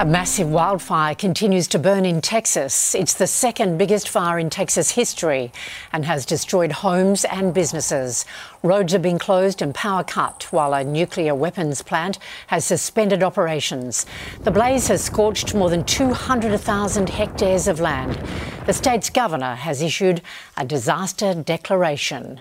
A massive wildfire continues to burn in Texas. It's the second biggest fire in Texas history and has destroyed homes and businesses. Roads have been closed and power cut while a nuclear weapons plant has suspended operations. The blaze has scorched more than 200,000 hectares of land. The state's governor has issued a disaster declaration.